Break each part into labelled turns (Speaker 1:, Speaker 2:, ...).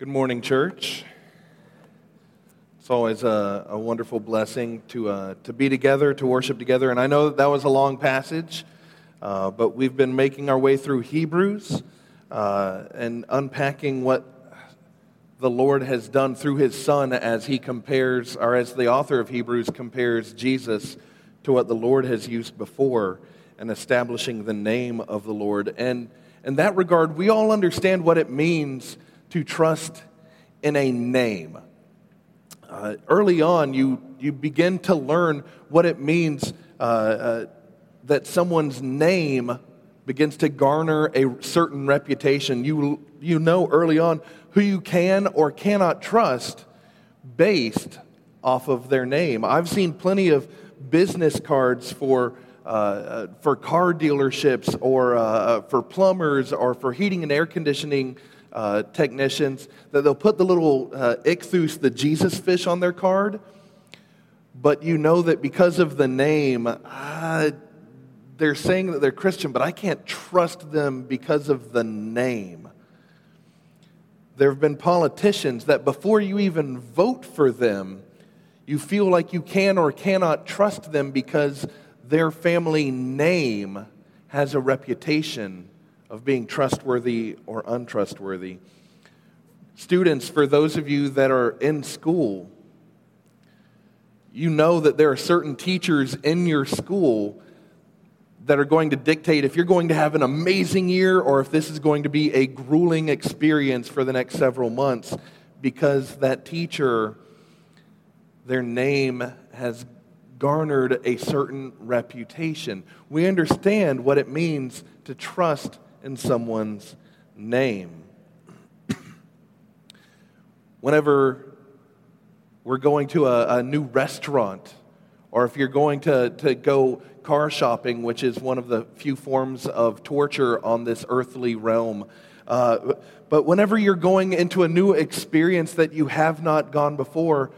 Speaker 1: Good morning, church. It's always a, a wonderful blessing to, uh, to be together, to worship together. And I know that, that was a long passage, uh, but we've been making our way through Hebrews uh, and unpacking what the Lord has done through his Son as he compares, or as the author of Hebrews compares Jesus to what the Lord has used before and establishing the name of the Lord. And in that regard, we all understand what it means to trust in a name. Uh, early on, you, you begin to learn what it means uh, uh, that someone's name begins to garner a certain reputation. You, you know early on who you can or cannot trust based off of their name. I've seen plenty of business cards for, uh, uh for car dealerships or uh, for plumbers or for heating and air conditioning uh, technicians that they'll put the little uh, ichthus, the Jesus fish, on their card, but you know that because of the name, uh, they're saying that they're Christian, but I can't trust them because of the name. There have been politicians that before you even vote for them, you feel like you can or cannot trust them because their family name has a reputation of being trustworthy or untrustworthy. Students, for those of you that are in school, you know that there are certain teachers in your school that are going to dictate if you're going to have an amazing year or if this is going to be a grueling experience for the next several months because that teacher, their name has garnered a certain reputation. We understand what it means to trust in someone's name. Whenever we're going to a, a, new restaurant, or if you're going to, to go car shopping, which is one of the few forms of torture on this earthly realm. Uh, but whenever you're going into a new experience that you have not gone before,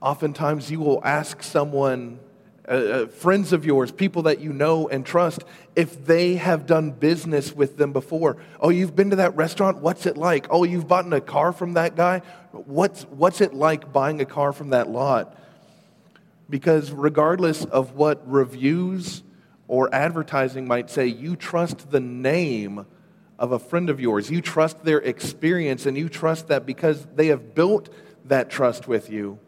Speaker 1: oftentimes you will ask someone uh, uh, friends of yours, people that you know and trust, if they have done business with them before. Oh, you've been to that restaurant? What's it like? Oh, you've bought a car from that guy? What's, what's it like buying a car from that lot? Because regardless of what reviews or advertising might say, you trust the name of a friend of yours. You trust their experience, and you trust that because they have built that trust with you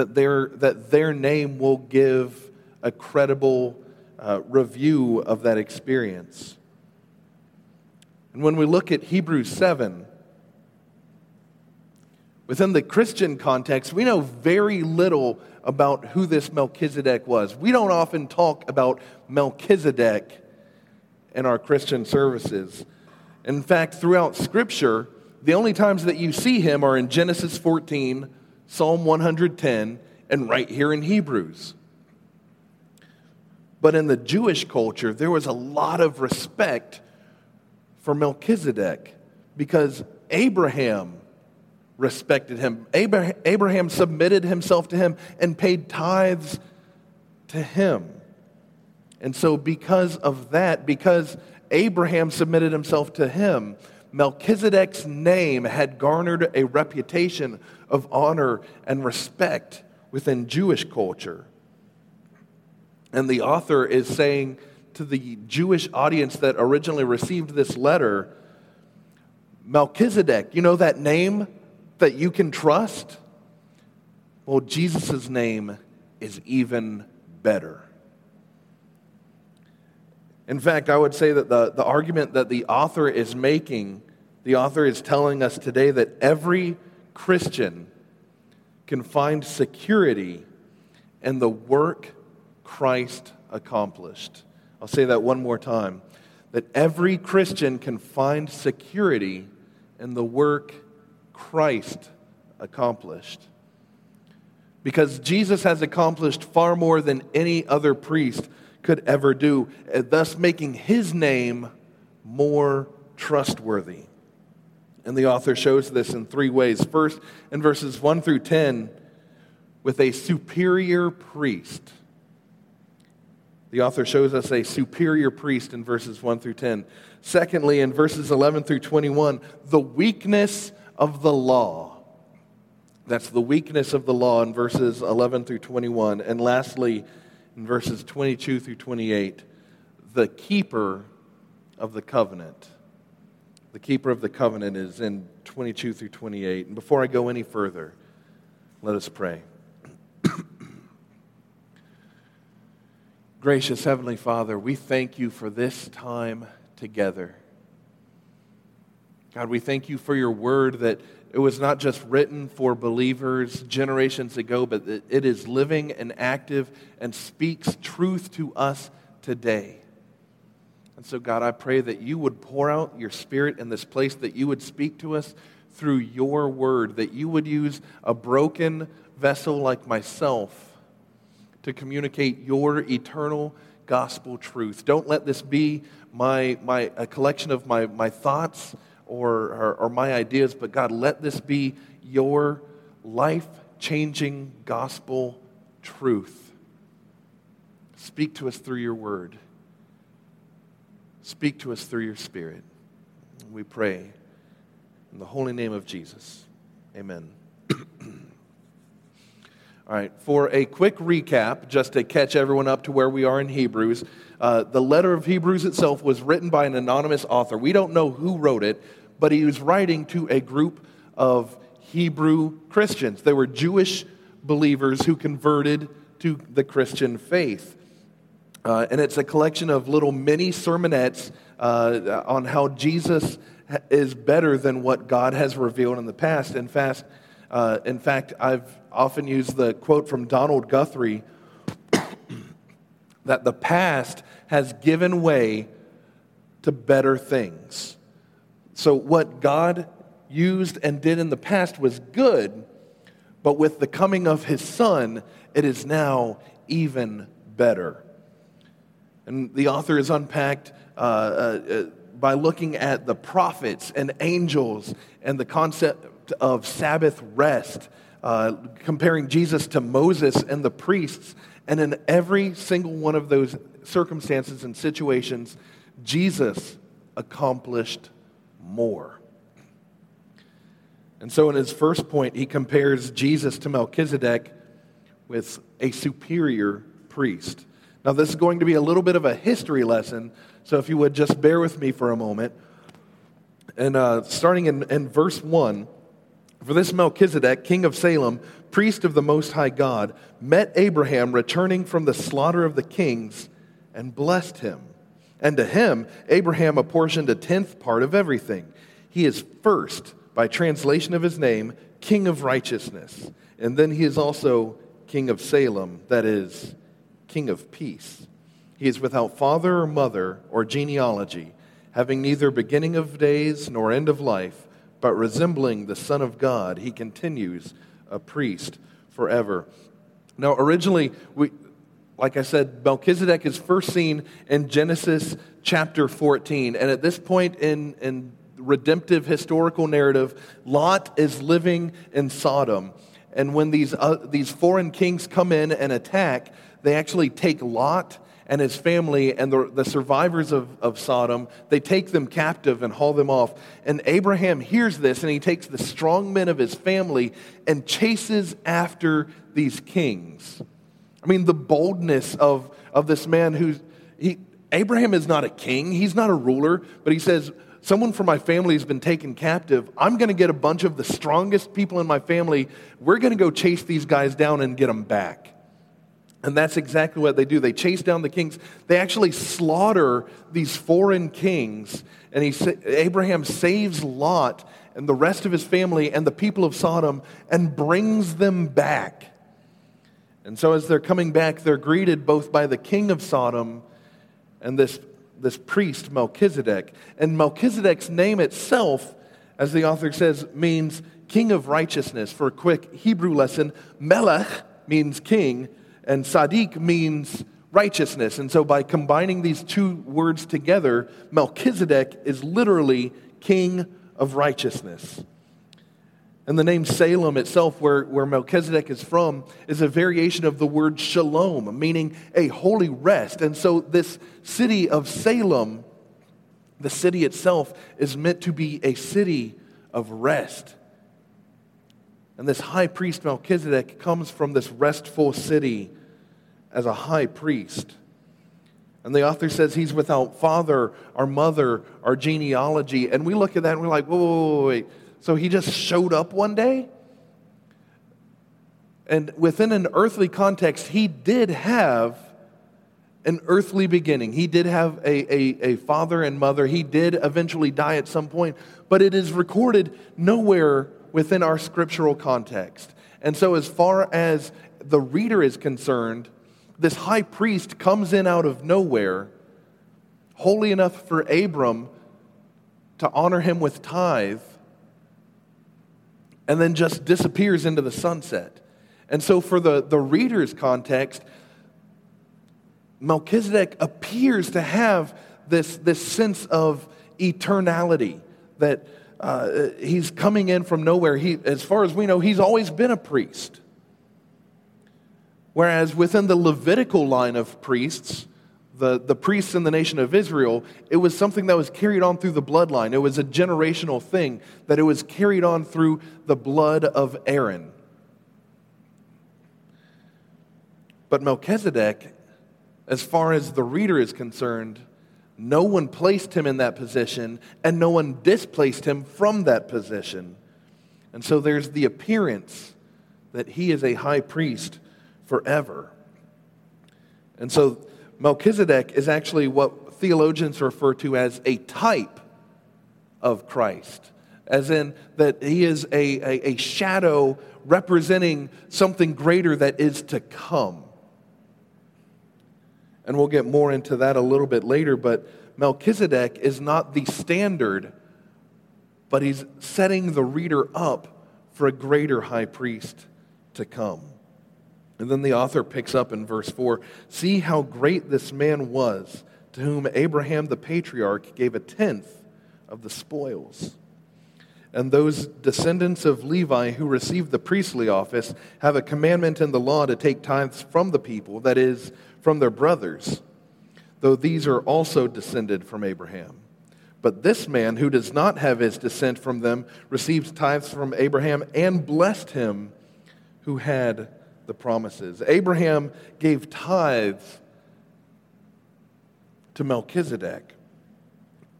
Speaker 1: that their, that their name will give a credible uh, review of that experience. And when we look at Hebrews 7, within the Christian context, we know very little about who this Melchizedek was. We don't often talk about Melchizedek in our Christian services. In fact, throughout Scripture, the only times that you see him are in Genesis 14, Psalm 110, and right here in Hebrews. But in the Jewish culture, there was a lot of respect for Melchizedek because Abraham respected him. Abraham submitted himself to him and paid tithes to him. And so, because of that, because Abraham submitted himself to him, Melchizedek's name had garnered a reputation of honor and respect within Jewish culture. And the author is saying to the Jewish audience that originally received this letter Melchizedek, you know that name that you can trust? Well, Jesus' name is even better. In fact, I would say that the, the argument that the author is making, the author is telling us today that every Christian can find security in the work Christ accomplished. I'll say that one more time. That every Christian can find security in the work Christ accomplished. Because Jesus has accomplished far more than any other priest could ever do, eh, thus making his name more trustworthy. And the author shows this in three ways. First, in verses 1 through 10, with a superior priest. The author shows us a superior priest in verses 1 through 10. Secondly, in verses 11 through 21, the weakness of the law. That's the weakness of the law in verses 11 through 21. And lastly, in verses 22 through 28, the keeper of the covenant. The keeper of the covenant is in 22 through 28. And before I go any further, let us pray. Gracious Heavenly Father, we thank you for this time together. God, we thank you for your word that it was not just written for believers generations ago, but it is living and active and speaks truth to us today. And so, God, I pray that you would pour out your spirit in this place, that you would speak to us through your word, that you would use a broken vessel like myself to communicate your eternal gospel truth. Don't let this be my, my, a collection of my, my thoughts or, or, or my ideas, but God, let this be your life changing gospel truth. Speak to us through your word. Speak to us through your spirit. We pray in the holy name of Jesus. Amen. All right, for a quick recap, just to catch everyone up to where we are in Hebrews, uh, the letter of Hebrews itself was written by an anonymous author. We don't know who wrote it, but he was writing to a group of Hebrew Christians. They were Jewish believers who converted to the Christian faith. Uh, and it's a collection of little mini sermonettes uh, on how Jesus is better than what God has revealed in the past. In fact, uh, in fact, I've often used the quote from Donald Guthrie that the past has given way to better things. So, what God used and did in the past was good, but with the coming of his son, it is now even better. And the author has unpacked uh, uh, by looking at the prophets and angels and the concept of Sabbath rest, uh, comparing Jesus to Moses and the priests. And in every single one of those circumstances and situations, Jesus accomplished more. And so, in his first point, he compares Jesus to Melchizedek with a superior priest. Now, this is going to be a little bit of a history lesson, so if you would just bear with me for a moment. And uh, starting in, in verse 1, for this Melchizedek, king of Salem, priest of the Most High God, met Abraham returning from the slaughter of the kings and blessed him. And to him, Abraham apportioned a tenth part of everything. He is first, by translation of his name, king of righteousness. And then he is also king of Salem, that is, king of peace. He is without father or mother or genealogy, having neither beginning of days nor end of life but resembling the Son of God, he continues a priest forever. Now, originally, we, like I said, Melchizedek is first seen in Genesis chapter 14. And at this point in, in redemptive historical narrative, Lot is living in Sodom. And when these, uh, these foreign kings come in and attack, they actually take Lot and his family and the, the survivors of, of Sodom, they take them captive and haul them off. And Abraham hears this and he takes the strong men of his family and chases after these kings. I mean, the boldness of, of this man who's, he, Abraham is not a king, he's not a ruler, but he says, Someone from my family has been taken captive. I'm going to get a bunch of the strongest people in my family. We're going to go chase these guys down and get them back. And that's exactly what they do. They chase down the kings. They actually slaughter these foreign kings. And he, Abraham saves Lot and the rest of his family and the people of Sodom and brings them back. And so, as they're coming back, they're greeted both by the king of Sodom and this, this priest, Melchizedek. And Melchizedek's name itself, as the author says, means king of righteousness. For a quick Hebrew lesson, Melech means king and Sadiq means righteousness. And so by combining these two words together, Melchizedek is literally king of righteousness. And the name Salem itself, where, where Melchizedek is from, is a variation of the word shalom, meaning a holy rest. And so, this city of Salem, the city itself, is meant to be a city of rest. And this high priest Melchizedek comes from this restful city as a high priest. And the author says he's without father or mother or genealogy. And we look at that and we're like, whoa, whoa, whoa, wait. So he just showed up one day? And within an earthly context, he did have an earthly beginning. He did have a, a, a, father and mother. He did eventually die at some point, but it is recorded nowhere within our scriptural context. And so, as far as the reader is concerned, this high priest comes in out of nowhere, holy enough for Abram to honor him with tithe, and then just disappears into the sunset. And so, for the, the reader's context, Melchizedek appears to have this, this sense of eternality that uh, he's coming in from nowhere. He, as far as we know, he's always been a priest. Whereas within the Levitical line of priests, the, the priests in the nation of Israel, it was something that was carried on through the bloodline. It was a generational thing, that it was carried on through the blood of Aaron. But Melchizedek, as far as the reader is concerned, no one placed him in that position, and no one displaced him from that position. And so there's the appearance that he is a high priest forever. And so Melchizedek is actually what theologians refer to as a type of Christ, as in that he is a, a, a shadow representing something greater that is to come. And we'll get more into that a little bit later, but Melchizedek is not the standard, but he's setting the reader up for a greater high priest to come. And then the author picks up in verse 4 See how great this man was, to whom Abraham the patriarch gave a tenth of the spoils. And those descendants of Levi who received the priestly office have a commandment in the law to take tithes from the people, that is, from their brothers, though these are also descended from Abraham. But this man who does not have his descent from them received tithes from Abraham and blessed him who had the promises. Abraham gave tithes to Melchizedek.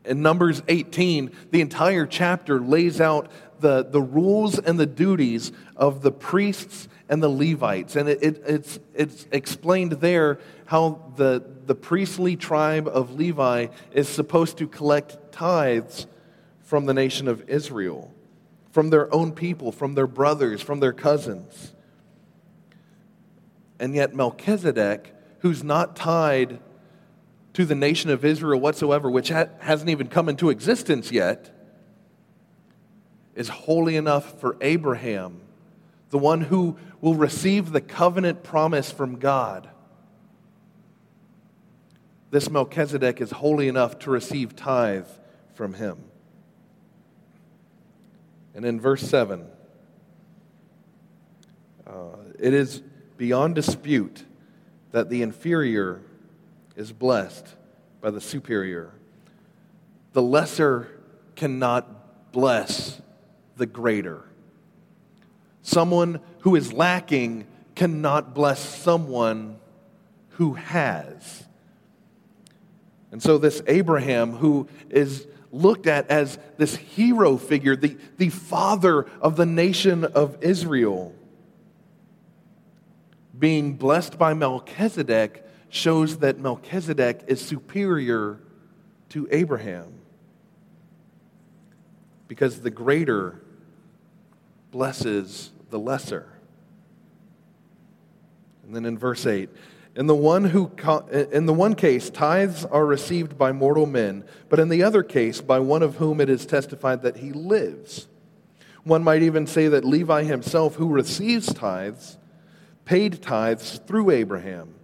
Speaker 1: In Numbers 18, the entire chapter lays out the, the rules and the duties of the priests and the Levites. And it, it, it's, it's explained there how the, the priestly tribe of Levi is supposed to collect tithes from the nation of Israel, from their own people, from their brothers, from their cousins. And yet, Melchizedek, who's not tied to the nation of Israel whatsoever, which ha- hasn't even come into existence yet, is holy enough for Abraham, the one who will receive the covenant promise from God. This Melchizedek is holy enough to receive tithe from him. And in verse 7, uh, it is beyond dispute that the inferior is blessed by the superior. The lesser cannot bless the greater. Someone who is lacking cannot bless someone who has. And so, this Abraham, who is looked at as this hero figure, the, the father of the nation of Israel, being blessed by Melchizedek shows that Melchizedek is superior to Abraham. Because the greater blesses the lesser. And then in verse 8, in the one who in the one case tithes are received by mortal men, but in the other case by one of whom it is testified that he lives. One might even say that Levi himself who receives tithes paid tithes through Abraham,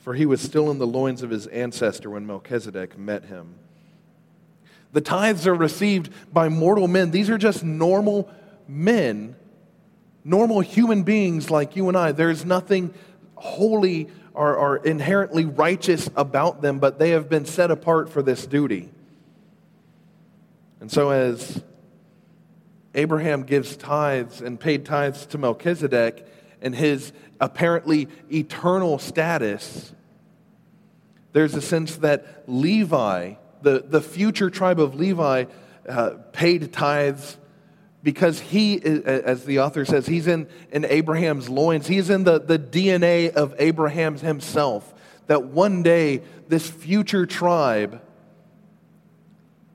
Speaker 1: for he was still in the loins of his ancestor when Melchizedek met him. The tithes are received by mortal men. These are just normal men, normal human beings like you and I. There's nothing holy or, or inherently righteous about them, but they have been set apart for this duty. And so, as Abraham gives tithes and paid tithes to Melchizedek and his apparently eternal status, there's a sense that Levi, the, the future tribe of Levi, uh, paid tithes because he, as the author says, he's in, in Abraham's loins. He's in the, the DNA of Abraham himself. That one day, this future tribe,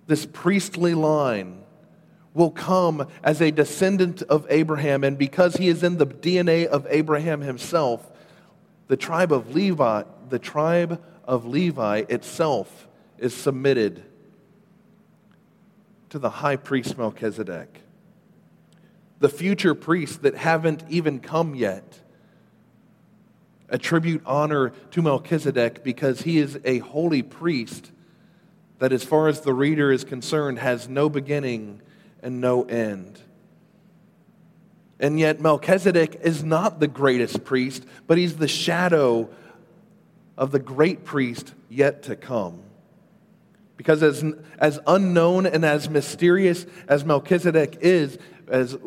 Speaker 1: this priestly line, will come as a descendant of Abraham. And because he is in the DNA of Abraham himself, the tribe of Levi, the tribe of Levi itself is submitted to the high priest Melchizedek. The future priests that haven't even come yet attribute honor to Melchizedek because he is a holy priest that, as far as the reader is concerned, has no beginning and no end. And yet, Melchizedek is not the greatest priest, but he's the shadow of the great priest yet to come. Because as, as unknown and as mysterious as Melchizedek is, as,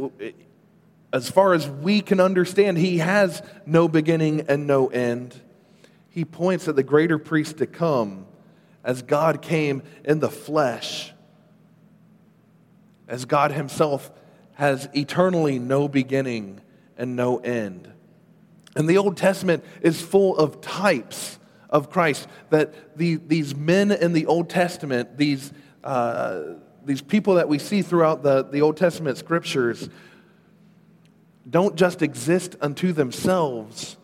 Speaker 1: as far as we can understand, he has no beginning and no end. He points at the greater priest to come as God came in the flesh as God Himself has eternally no beginning and no end. And the Old Testament is full of types of Christ, that the, these men in the Old Testament, these, uh, these people that we see throughout the, the Old Testament scriptures, don't just exist unto themselves,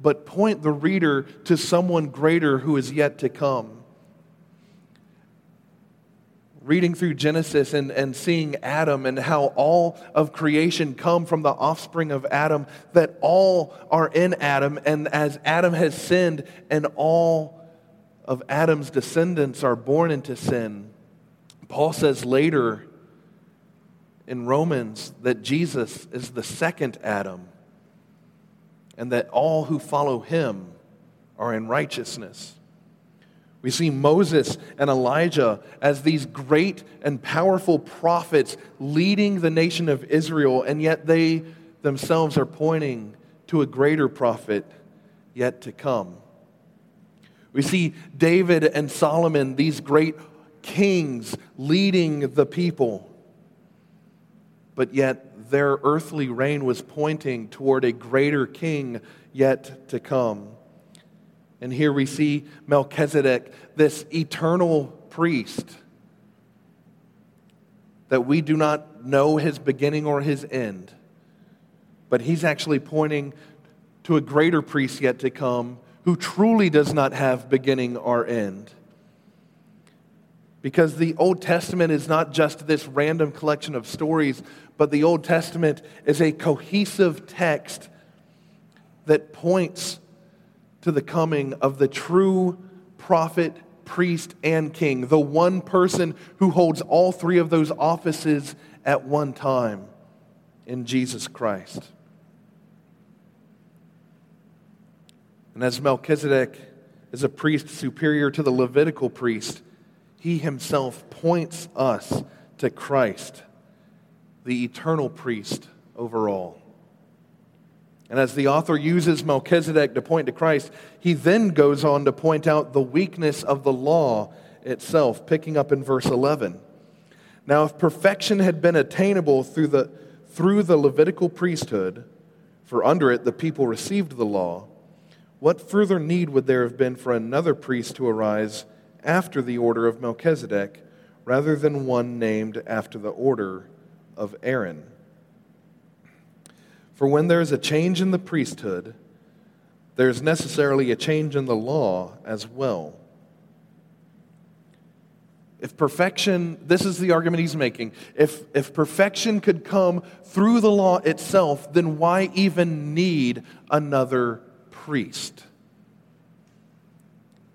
Speaker 1: but point the reader to someone greater who is yet to come reading through Genesis and, and seeing Adam and how all of creation come from the offspring of Adam, that all are in Adam, and as Adam has sinned, and all of Adam's descendants are born into sin. Paul says later in Romans that Jesus is the second Adam, and that all who follow him are in righteousness. We see Moses and Elijah as these great and powerful prophets leading the nation of Israel, and yet they themselves are pointing to a greater prophet yet to come. We see David and Solomon, these great kings, leading the people, but yet their earthly reign was pointing toward a greater king yet to come. And here we see Melchizedek, this eternal priest, that we do not know his beginning or his end, but he's actually pointing to a greater priest yet to come who truly does not have beginning or end. Because the Old Testament is not just this random collection of stories, but the Old Testament is a cohesive text that points to the coming of the true prophet, priest, and king, the one person who holds all three of those offices at one time in Jesus Christ. And as Melchizedek is a priest superior to the Levitical priest, he himself points us to Christ, the eternal priest over all. And as the author uses Melchizedek to point to Christ, he then goes on to point out the weakness of the law itself, picking up in verse 11. Now, if perfection had been attainable through the, through the Levitical priesthood, for under it the people received the law, what further need would there have been for another priest to arise after the order of Melchizedek, rather than one named after the order of Aaron? For when there is a change in the priesthood, there is necessarily a change in the law as well. If perfection, this is the argument he's making, if, if perfection could come through the law itself, then why even need another priest?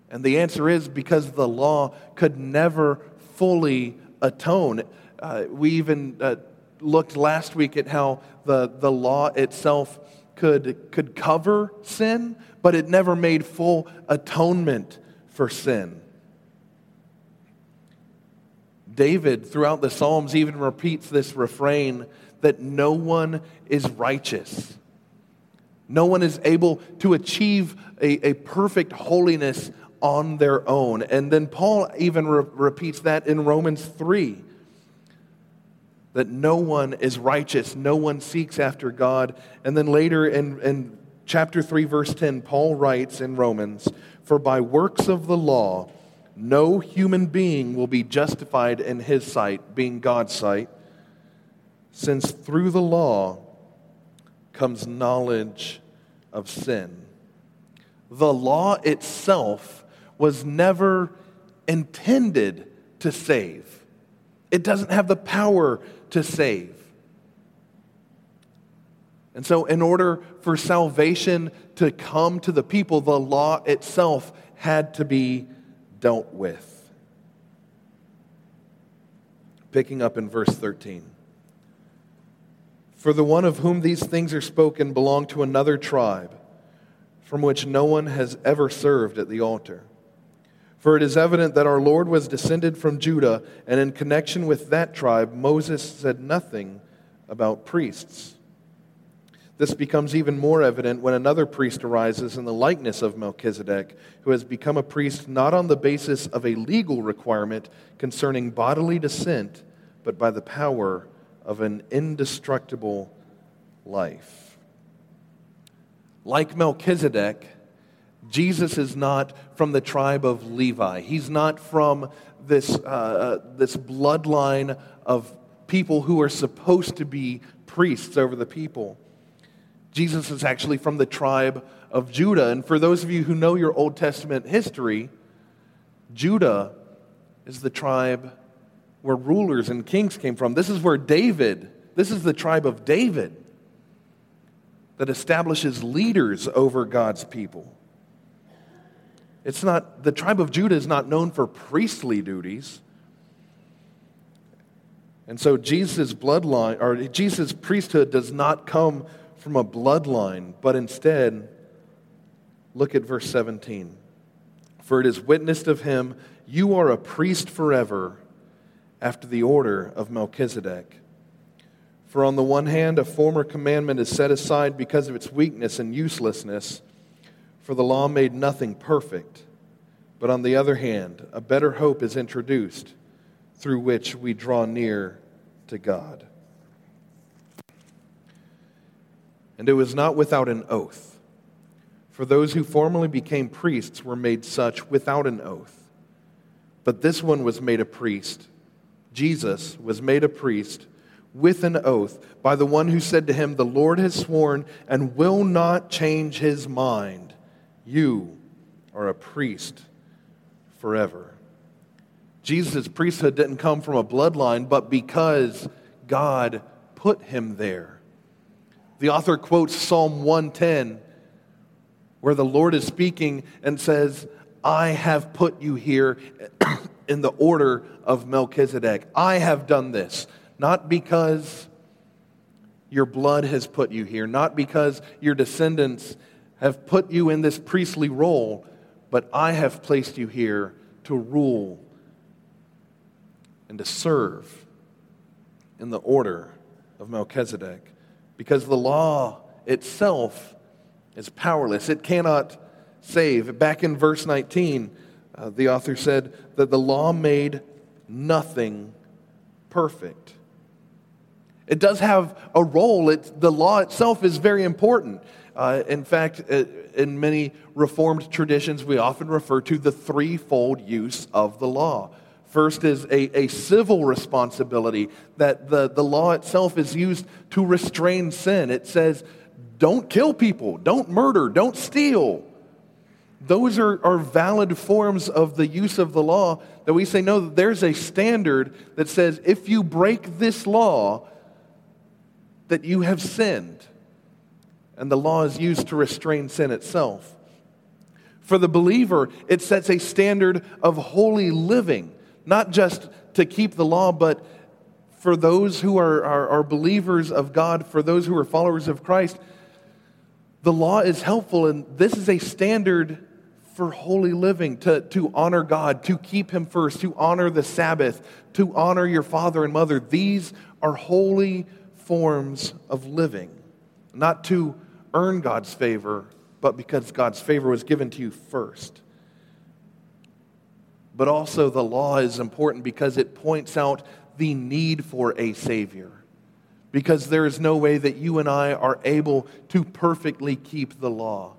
Speaker 1: And the answer is because the law could never fully atone. Uh, we even uh, looked last week at how the, the law itself could, could cover sin, but it never made full atonement for sin. David, throughout the Psalms, even repeats this refrain that no one is righteous. No one is able to achieve a, a perfect holiness on their own. And then Paul even re- repeats that in Romans 3 that no one is righteous, no one seeks after God. And then later in, in chapter 3, verse 10, Paul writes in Romans, For by works of the law, no human being will be justified in his sight, being God's sight, since through the law comes knowledge of sin. The law itself was never intended to save, it doesn't have the power to save. And so, in order for salvation to come to the people, the law itself had to be dealt with. Picking up in verse 13. For the one of whom these things are spoken belonged to another tribe, from which no one has ever served at the altar. For it is evident that our Lord was descended from Judah, and in connection with that tribe, Moses said nothing about priests. This becomes even more evident when another priest arises in the likeness of Melchizedek, who has become a priest not on the basis of a legal requirement concerning bodily descent, but by the power of an indestructible life. Like Melchizedek, Jesus is not from the tribe of Levi. He's not from this, uh, uh, this bloodline of people who are supposed to be priests over the people. Jesus is actually from the tribe of Judah. And for those of you who know your Old Testament history, Judah is the tribe where rulers and kings came from. This is where David, this is the tribe of David that establishes leaders over God's people. It's not, the tribe of Judah is not known for priestly duties. And so Jesus' bloodline, or Jesus' priesthood does not come from a bloodline, but instead, look at verse 17. For it is witnessed of him, you are a priest forever after the order of Melchizedek. For on the one hand, a former commandment is set aside because of its weakness and uselessness for the law made nothing perfect. But on the other hand, a better hope is introduced through which we draw near to God. And it was not without an oath. For those who formerly became priests were made such without an oath. But this one was made a priest. Jesus was made a priest with an oath by the one who said to him, The Lord has sworn and will not change his mind. You are a priest forever. Jesus' priesthood didn't come from a bloodline, but because God put him there. The author quotes Psalm 110, where the Lord is speaking and says, I have put you here in the order of Melchizedek. I have done this, not because your blood has put you here, not because your descendants have put you in this priestly role, but I have placed you here to rule and to serve in the order of Melchizedek. Because the law itself is powerless, it cannot save. Back in verse 19, uh, the author said that the law made nothing perfect. It does have a role. The law itself is very important. Uh, in fact, uh, in many Reformed traditions, we often refer to the threefold use of the law. First is a, a civil responsibility that the, the law itself is used to restrain sin. It says, don't kill people, don't murder, don't steal. Those are, are valid forms of the use of the law that we say, no, there's a standard that says if you break this law, that you have sinned and the law is used to restrain sin itself. For the believer, it sets a standard of holy living, not just to keep the law, but for those who are, are, are believers of God, for those who are followers of Christ, the law is helpful, and this is a standard for holy living, to, to honor God, to keep Him first, to honor the Sabbath, to honor your father and mother. These are holy forms of living, not to earn God's favor, but because God's favor was given to you first. But also, the law is important because it points out the need for a Savior. Because there is no way that you and I are able to perfectly keep the law.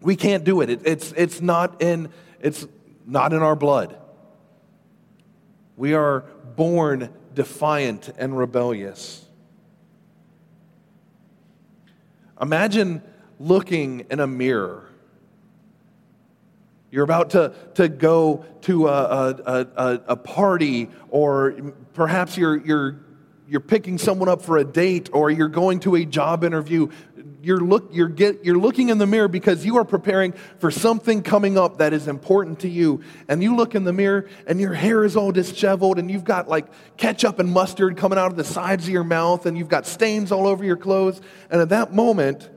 Speaker 1: We can't do it. it it's, it's, not in, it's not in our blood. We are born defiant and rebellious. Imagine looking in a mirror you're about to, to go to a, a, a, a party, or perhaps you're, you're, you're picking someone up for a date, or you're going to a job interview. You're, look, you're, get, you're looking in the mirror because you are preparing for something coming up that is important to you. And you look in the mirror, and your hair is all disheveled, and you've got like ketchup and mustard coming out of the sides of your mouth, and you've got stains all over your clothes. And at that moment,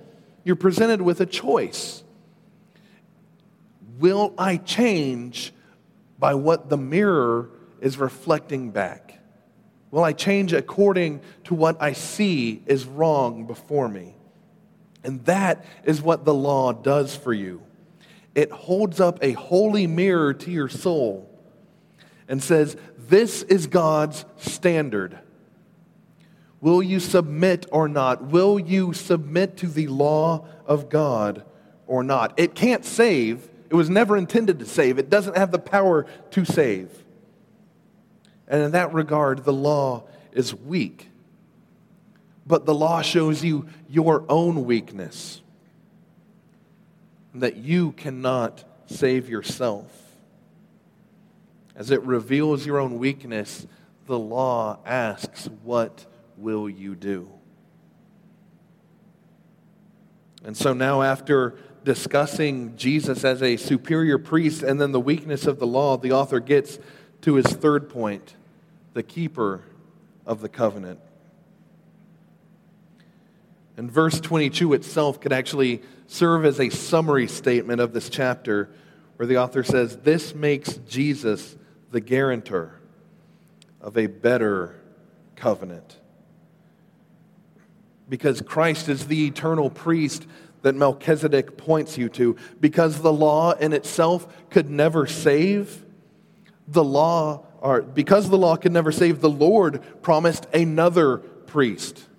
Speaker 1: you're presented with a choice Will I change by what the mirror is reflecting back? Will I change according to what I see is wrong before me? And that is what the law does for you. It holds up a holy mirror to your soul and says, This is God's standard. Will you submit or not? Will you submit to the law of God or not? It can't save, it was never intended to save, it doesn't have the power to save. And in that regard, the law is weak. But the law shows you your own weakness, that you cannot save yourself. As it reveals your own weakness, the law asks, What will you do? And so now, after discussing Jesus as a superior priest and then the weakness of the law, the author gets to his third point the keeper of the covenant. And verse 22 itself could actually serve as a summary statement of this chapter, where the author says, This makes Jesus the guarantor of a better covenant. Because Christ is the eternal priest that Melchizedek points you to. Because the law in itself could never save, the law, or because the law could never save, the Lord promised another priest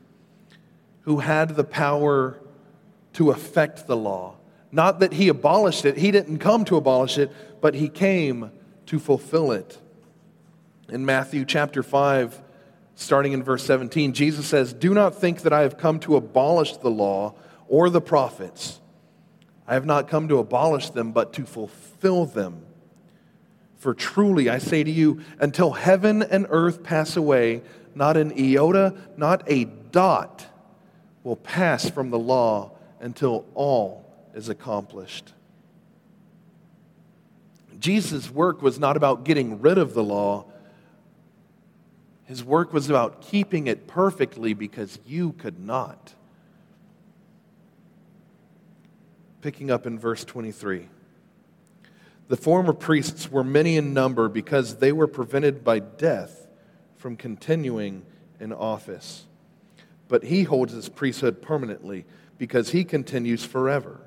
Speaker 1: who had the power to affect the law. Not that he abolished it, he didn't come to abolish it, but he came to fulfill it. In Matthew chapter 5, starting in verse 17, Jesus says, Do not think that I have come to abolish the law or the prophets. I have not come to abolish them, but to fulfill them. For truly I say to you, until heaven and earth pass away, not an iota, not a dot will pass from the law until all is accomplished. Jesus' work was not about getting rid of the law. His work was about keeping it perfectly because you could not. picking up in verse 23. The former priests were many in number because they were prevented by death from continuing in office. But he holds his priesthood permanently because he continues forever.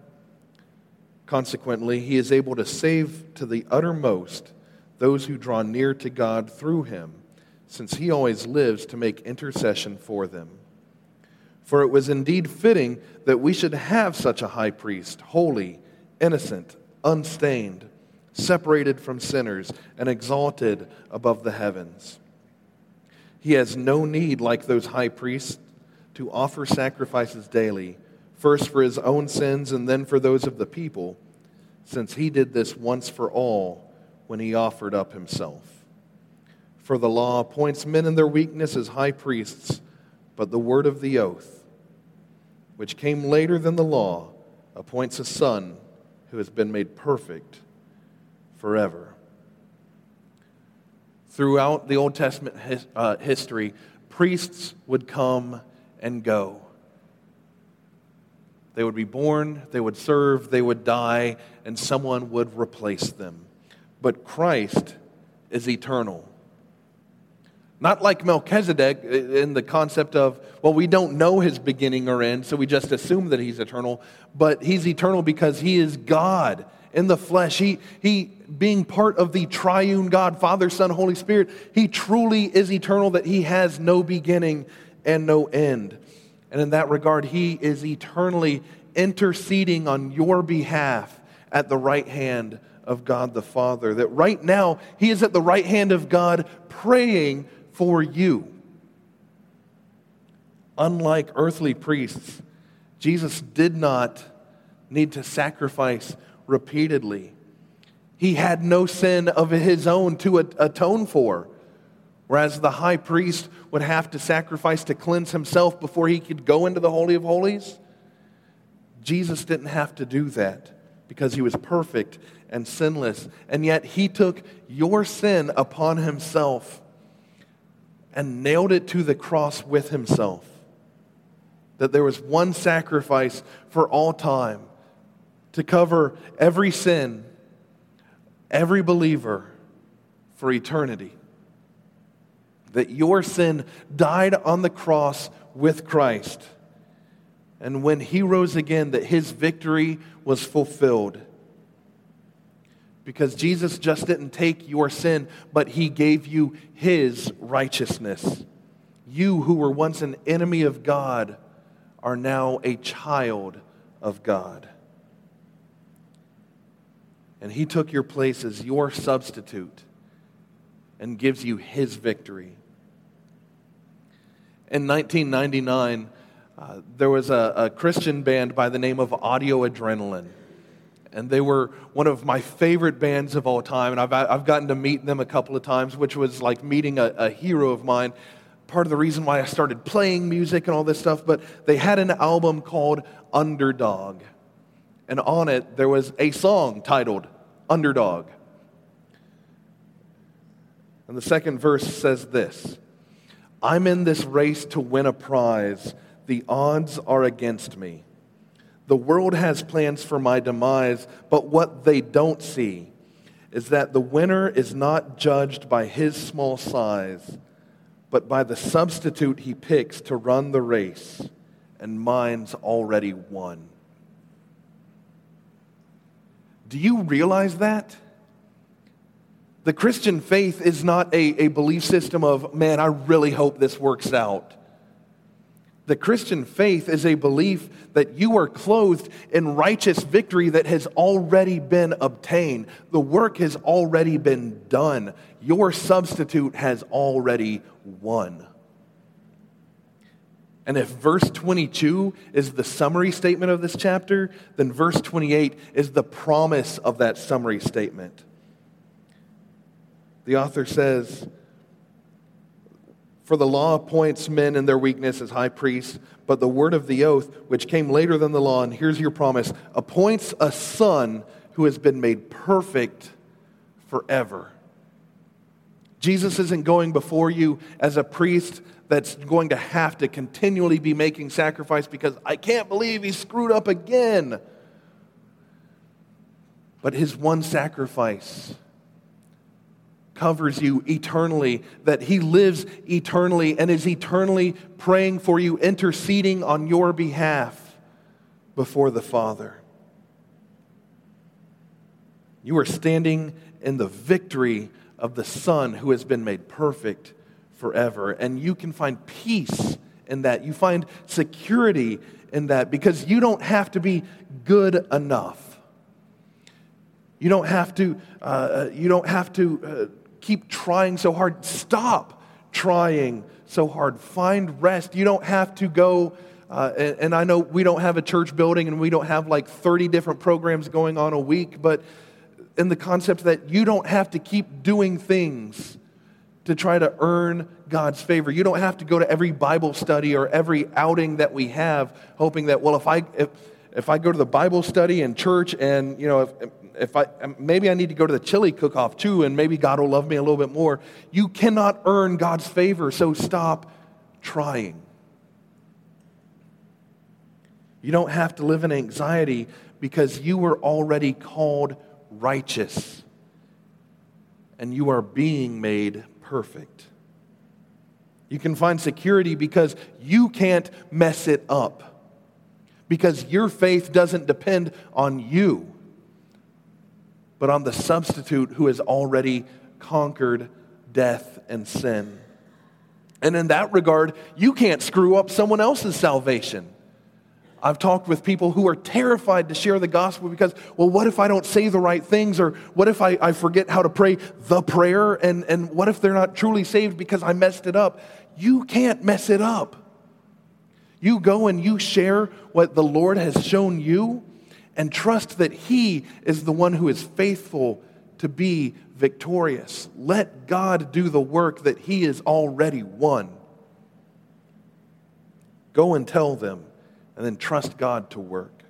Speaker 1: Consequently, he is able to save to the uttermost those who draw near to God through him, since he always lives to make intercession for them. For it was indeed fitting that we should have such a high priest, holy, innocent, unstained, separated from sinners, and exalted above the heavens. He has no need, like those high priests, to offer sacrifices daily, first for his own sins and then for those of the people, since he did this once for all when he offered up himself. For the law appoints men in their weakness as high priests but the word of the oath, which came later than the law, appoints a son who has been made perfect forever. throughout the Old Testament his, uh, history, priests would come and go. They would be born, they would serve, they would die, and someone would replace them. But Christ is eternal. Not like Melchizedek in the concept of, well, we don't know his beginning or end, so we just assume that he's eternal, but he's eternal because he is God in the flesh. He, he being part of the triune God, Father, Son, Holy Spirit, he truly is eternal, that he has no beginning and no end. And in that regard, he is eternally interceding on your behalf at the right hand of God the Father. That right now, he is at the right hand of God praying for you. Unlike earthly priests, Jesus did not need to sacrifice repeatedly. He had no sin of his own to atone for. Whereas the high priest would have to sacrifice to cleanse himself before he could go into the Holy of Holies, Jesus didn't have to do that because he was perfect and sinless. And yet he took your sin upon himself and nailed it to the cross with himself. That there was one sacrifice for all time to cover every sin, every believer for eternity. That your sin died on the cross with Christ. And when he rose again, that his victory was fulfilled. Because Jesus just didn't take your sin, but he gave you his righteousness. You who were once an enemy of God are now a child of God and he took your place as your substitute and gives you his victory. In 1999, uh, there was a, a Christian band by the name of Audio Adrenaline. And they were one of my favorite bands of all time. And I've, I've gotten to meet them a couple of times, which was like meeting a, a hero of mine. Part of the reason why I started playing music and all this stuff. But they had an album called Underdog. And on it, there was a song titled underdog. And the second verse says this I'm in this race to win a prize. The odds are against me. The world has plans for my demise, but what they don't see is that the winner is not judged by his small size, but by the substitute he picks to run the race, and mine's already won. Do you realize that? The Christian faith is not a, a belief system of, man, I really hope this works out. The Christian faith is a belief that you are clothed in righteous victory that has already been obtained. The work has already been done. Your substitute has already won. And if verse 22 is the summary statement of this chapter, then verse 28 is the promise of that summary statement. The author says, For the law appoints men in their weakness as high priests, but the word of the oath, which came later than the law, and here's your promise, appoints a son who has been made perfect forever. Jesus isn't going before you as a priest that's going to have to continually be making sacrifice because I can't believe he screwed up again. But his one sacrifice covers you eternally, that he lives eternally and is eternally praying for you, interceding on your behalf before the Father. You are standing in the victory of the Son who has been made perfect forever. And you can find peace in that. You find security in that because you don't have to be good enough. You don't have to, uh, uh, you don't have to uh, keep trying so hard. Stop trying so hard. Find rest. You don't have to go. Uh, and, and, I know we don't have a church building and we don't have like 30 different programs going on a week, but in the concept that you don't have to keep doing things to try to earn God's favor. You don't have to go to every Bible study or every outing that we have hoping that, well, if I, if, if I go to the Bible study in church and, you know, if, if I, um, maybe I need to go to the chili cook off too, and maybe God will love me a little bit more. You cannot earn God's favor, so stop trying. You don't have to live in anxiety because you were already called righteous and you are being made perfect. You can find security because you can't mess it up, because your faith doesn't depend on you, but on the substitute who has already conquered death and sin. And in that regard, you can't screw up someone else's salvation. I've talked with people who are terrified to share the gospel because, well, what if I don't say the right things? Or what if I, I forget how to pray the prayer? And, and what if they're not truly saved because I messed it up? You can't mess it up. You go and you share what the Lord has shown you and trust that He is the one who is faithful to be victorious. Let God do the work that He has already won. Go and tell them and then trust God to work.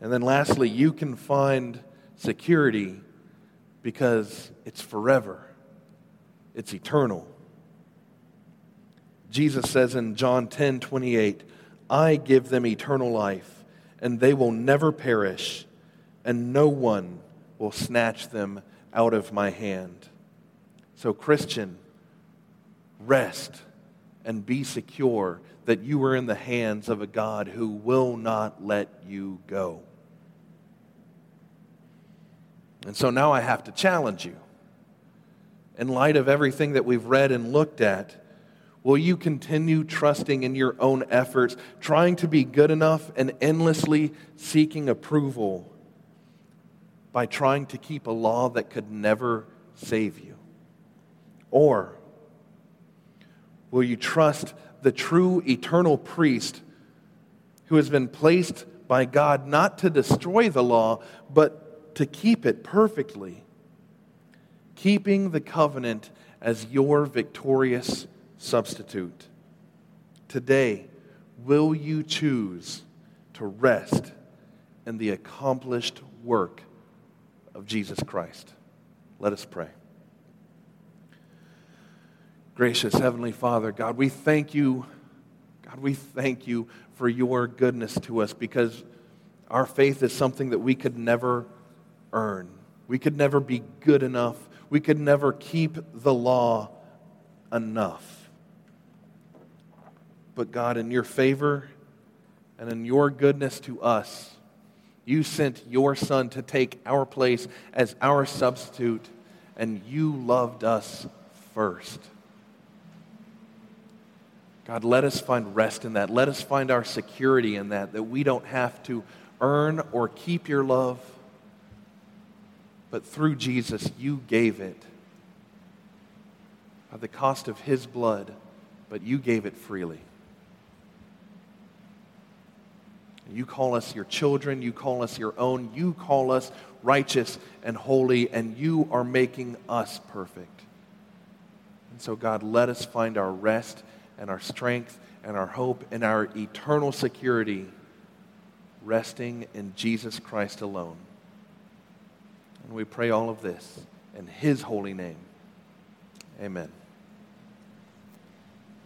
Speaker 1: And then lastly, you can find security because it's forever, it's eternal. Jesus says in John 10 28, I give them eternal life, and they will never perish, and no one will snatch them out of my hand. So, Christian, rest and be secure that you are in the hands of a God who will not let you go. And so now I have to challenge you. In light of everything that we've read and looked at, will you continue trusting in your own efforts, trying to be good enough and endlessly seeking approval by trying to keep a law that could never save you? Or will you trust the true eternal priest who has been placed by God not to destroy the law, but to keep it perfectly, keeping the covenant as your victorious substitute. Today, will you choose to rest in the accomplished work of Jesus Christ? Let us pray. Gracious Heavenly Father, God, we thank you. God, we thank you for your goodness to us because our faith is something that we could never earn. We could never be good enough. We could never keep the law enough. But God, in your favor and in your goodness to us, you sent your Son to take our place as our substitute, and you loved us first. God, let us find rest in that. Let us find our security in that, that we don't have to earn or keep your love, but through Jesus, you gave it at the cost of his blood, but you gave it freely. You call us your children, you call us your own, you call us righteous and holy, and you are making us perfect. And so, God, let us find our rest and our strength and our hope and our eternal security resting in Jesus Christ alone. And we pray all of this in His holy name. Amen.